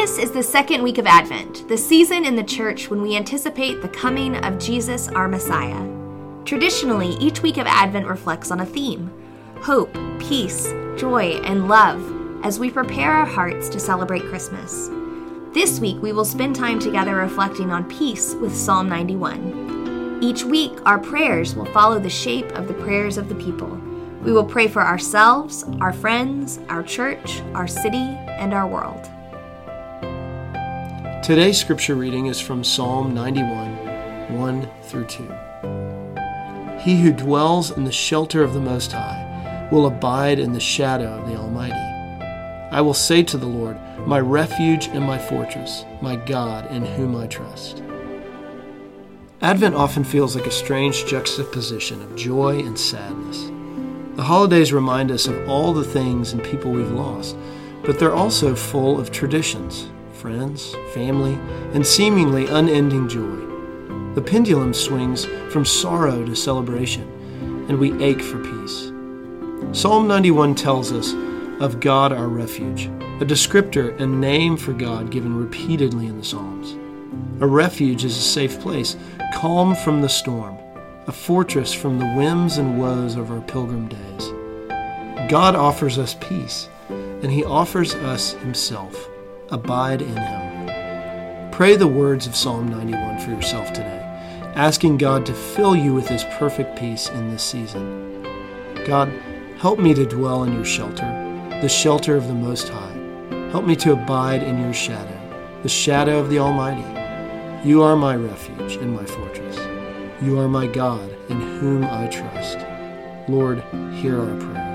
This is the second week of Advent, the season in the church when we anticipate the coming of Jesus, our Messiah. Traditionally, each week of Advent reflects on a theme hope, peace, joy, and love as we prepare our hearts to celebrate Christmas. This week, we will spend time together reflecting on peace with Psalm 91. Each week, our prayers will follow the shape of the prayers of the people. We will pray for ourselves, our friends, our church, our city, and our world. Today's scripture reading is from Psalm 91, 1 through 2. He who dwells in the shelter of the Most High will abide in the shadow of the Almighty. I will say to the Lord, My refuge and my fortress, my God in whom I trust. Advent often feels like a strange juxtaposition of joy and sadness. The holidays remind us of all the things and people we've lost, but they're also full of traditions, friends, family, and seemingly unending joy. The pendulum swings from sorrow to celebration, and we ache for peace. Psalm 91 tells us of God our refuge, a descriptor and name for God given repeatedly in the Psalms. A refuge is a safe place, calm from the storm, a fortress from the whims and woes of our pilgrim days. God offers us peace, and He offers us Himself. Abide in Him. Pray the words of Psalm 91 for yourself today, asking God to fill you with His perfect peace in this season. God, help me to dwell in your shelter, the shelter of the Most High. Help me to abide in your shadow, the shadow of the Almighty. You are my refuge and my fortress. You are my God in whom I trust. Lord, hear our prayer.